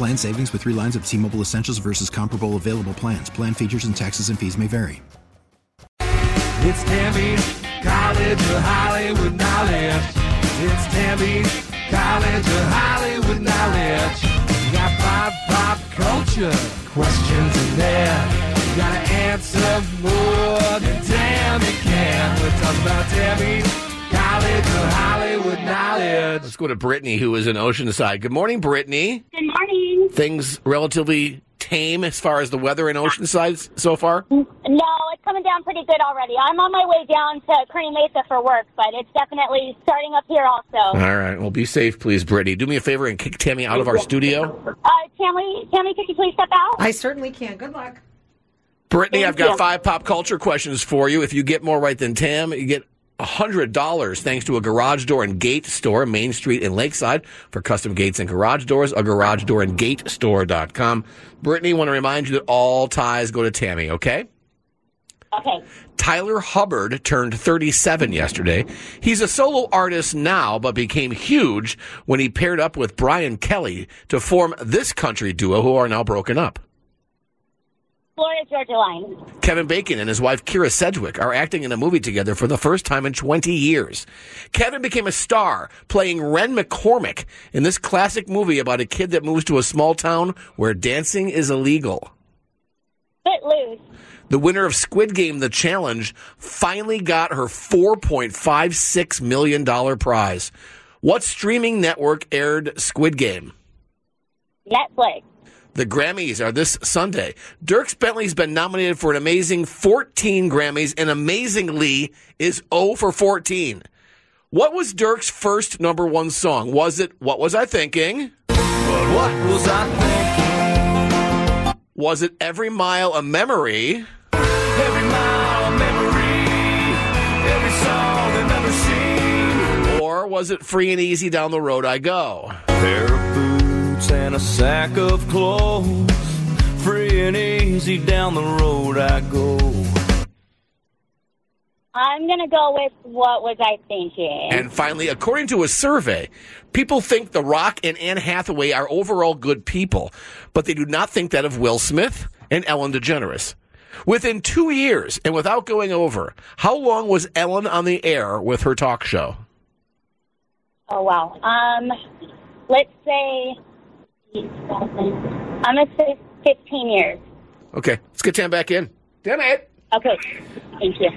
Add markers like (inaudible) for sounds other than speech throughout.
Plan savings with three lines of T Mobile Essentials versus comparable available plans. Plan features and taxes and fees may vary. It's Tammy's College of Hollywood Knowledge. It's Tammy's College of Hollywood Knowledge. You got pop, pop culture questions in there. You gotta answer more than Tammy can. We're talking about Tammy's College of Hollywood Knowledge. Let's go to Brittany, who is in Oceanside. Good morning, Brittany. Good morning. Things relatively tame as far as the weather in Oceanside so far? No, it's coming down pretty good already. I'm on my way down to Kearney Mesa for work, but it's definitely starting up here also. All right. Well, be safe, please, Brittany. Do me a favor and kick Tammy out of our studio. Uh, Tammy, Tammy, could you please step out? I certainly can. Good luck. Brittany, I've got you. five pop culture questions for you. If you get more right than Tam, you get $100 thanks to a garage door and gate store, Main Street in Lakeside. For custom gates and garage doors, a garage door and gate store.com. Brittany, want to remind you that all ties go to Tammy, okay? Okay. Tyler Hubbard turned 37 yesterday. He's a solo artist now, but became huge when he paired up with Brian Kelly to form this country duo who are now broken up. Florida Georgia Line. Kevin Bacon and his wife Kyra Sedgwick are acting in a movie together for the first time in 20 years. Kevin became a star playing Ren McCormick in this classic movie about a kid that moves to a small town where dancing is illegal. Footloose. The winner of Squid Game The Challenge finally got her $4.56 million prize. What streaming network aired Squid Game? Netflix. The Grammys are this Sunday. Dierks Bentley's been nominated for an amazing 14 Grammys and amazingly is 0 for 14. What was Dierks' first number one song? Was it What Was I Thinking? But what was I thinking? Was it Every Mile a Memory? Every mile of memory, every song I've ever seen. Or was it Free and Easy Down the Road I Go? Of boots and a sack of clothes. Free and easy down the road I go. I'm going to go with what was I thinking? And finally, according to a survey, people think The Rock and Anne Hathaway are overall good people, but they do not think that of Will Smith and Ellen DeGeneres. Within two years, and without going over, how long was Ellen on the air with her talk show? oh, wow. Um, let's say, I'm going to say 15 years. Okay, let's get Tam back in. Damn it. Okay. Thank you.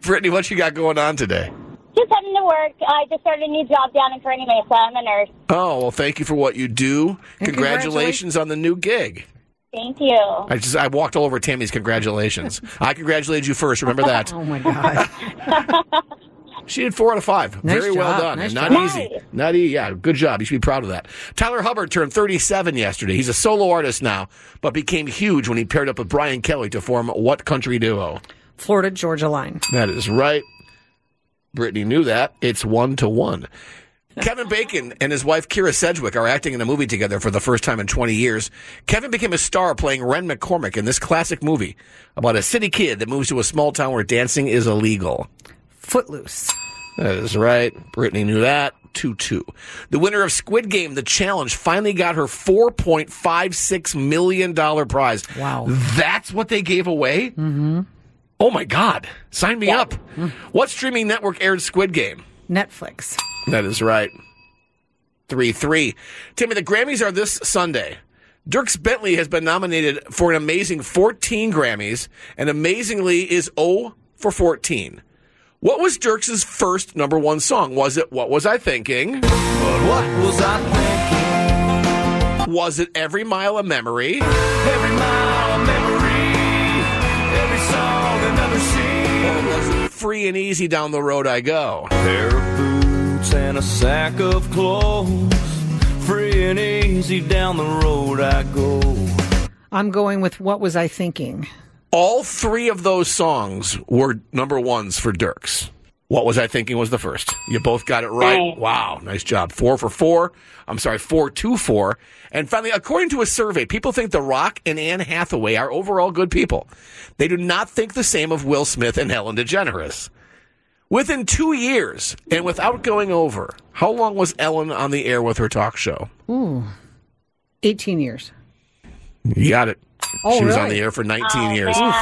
Brittany, what you got going on today? Just heading to work. I just started a new job down in Kearney Mesa. I'm a nurse. Oh, well, thank you for what you do. And Congratulations on the new gig. Thank you. I just I walked all over Tammy's congratulations. I congratulated you first. Remember that. (laughs) Oh my God. (laughs) She did four out of five. Nice Very well done. Nice Not job. easy. Nice. Not easy. Yeah, good job. You should be proud of that. Tyler Hubbard turned 37 yesterday. He's a solo artist now, but became huge when he paired up with Brian Kelly to form what country duo? Florida Georgia line. That is right. Brittany knew that. It's one to one. (laughs) Kevin Bacon and his wife Kyra Sedgwick are acting in a movie together for the first time in 20 years. Kevin became a star playing Ren McCormick in this classic movie about a city kid that moves to a small town where dancing is illegal. Footloose. That is right. Brittany knew that. 2 2. The winner of Squid Game, The Challenge, finally got her $4.56 million prize. Wow. That's what they gave away? Mm-hmm. Oh my God. Sign me up. What streaming network aired Squid Game? Netflix. That is right. 833. Timmy, the Grammys are this Sunday. Dierks Bentley has been nominated for an amazing 14 Grammys and amazingly is 0 for 14. What was Dierks' first number one song? Was it What Was I Thinking? But what was I thinking? Was it Every Mile of Memory? Every mile of memory, every song another scene. Or was it Free and Easy Down the Road I Go? Pair of boots and a sack of clothes. Free and easy down the road I go. I'm going with what was I thinking? All three of those songs were number ones for Dierks. What was I thinking was the first? You both got it right. Right. Wow, nice job. Four for four. I'm sorry, four two four. And finally, according to a survey, people think The Rock and Anne Hathaway are overall good people. They do not think the same of Will Smith and Ellen DeGeneres. Within two years, and without going over, how long was Ellen on the air with her talk show? Ooh, 18 years. You got it. Oh, she was on the air for 19 Oh, years. man.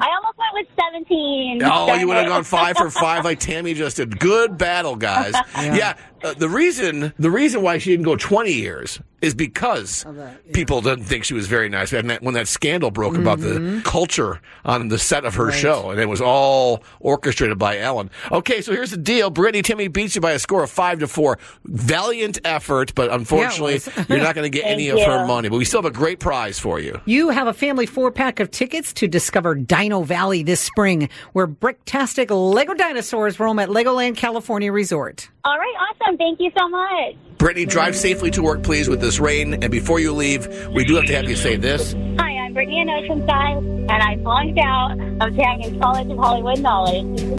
I almost with 17. Oh, Darn you would have gone five for five like Tammy just did. Good battle, guys. (laughs) Yeah, uh, the reason the reason why she didn't go twenty years is because people didn't think she was very nice. When that, when that scandal broke about Mm-hmm. the culture on the set of her show, and it was all orchestrated by Ellen. Okay, so here's the deal: Brittany Timmy beats you by a score of five to four. Valiant effort, but unfortunately, was. you're not going to get (laughs) any Thank of her money. But we still have a great prize for you. You have a family four pack of tickets to discover Dino Valley this spring, where bricktastic Lego dinosaurs roam at Legoland California Resort. All right, awesome. Thank you so much. Brittany, drive safely to work, please, with this rain. And before you leave, we do have to have you say this. Hi, I'm Brittany in Oceanside, and I'm flunked out of Tagging's College of Hollywood Knowledge.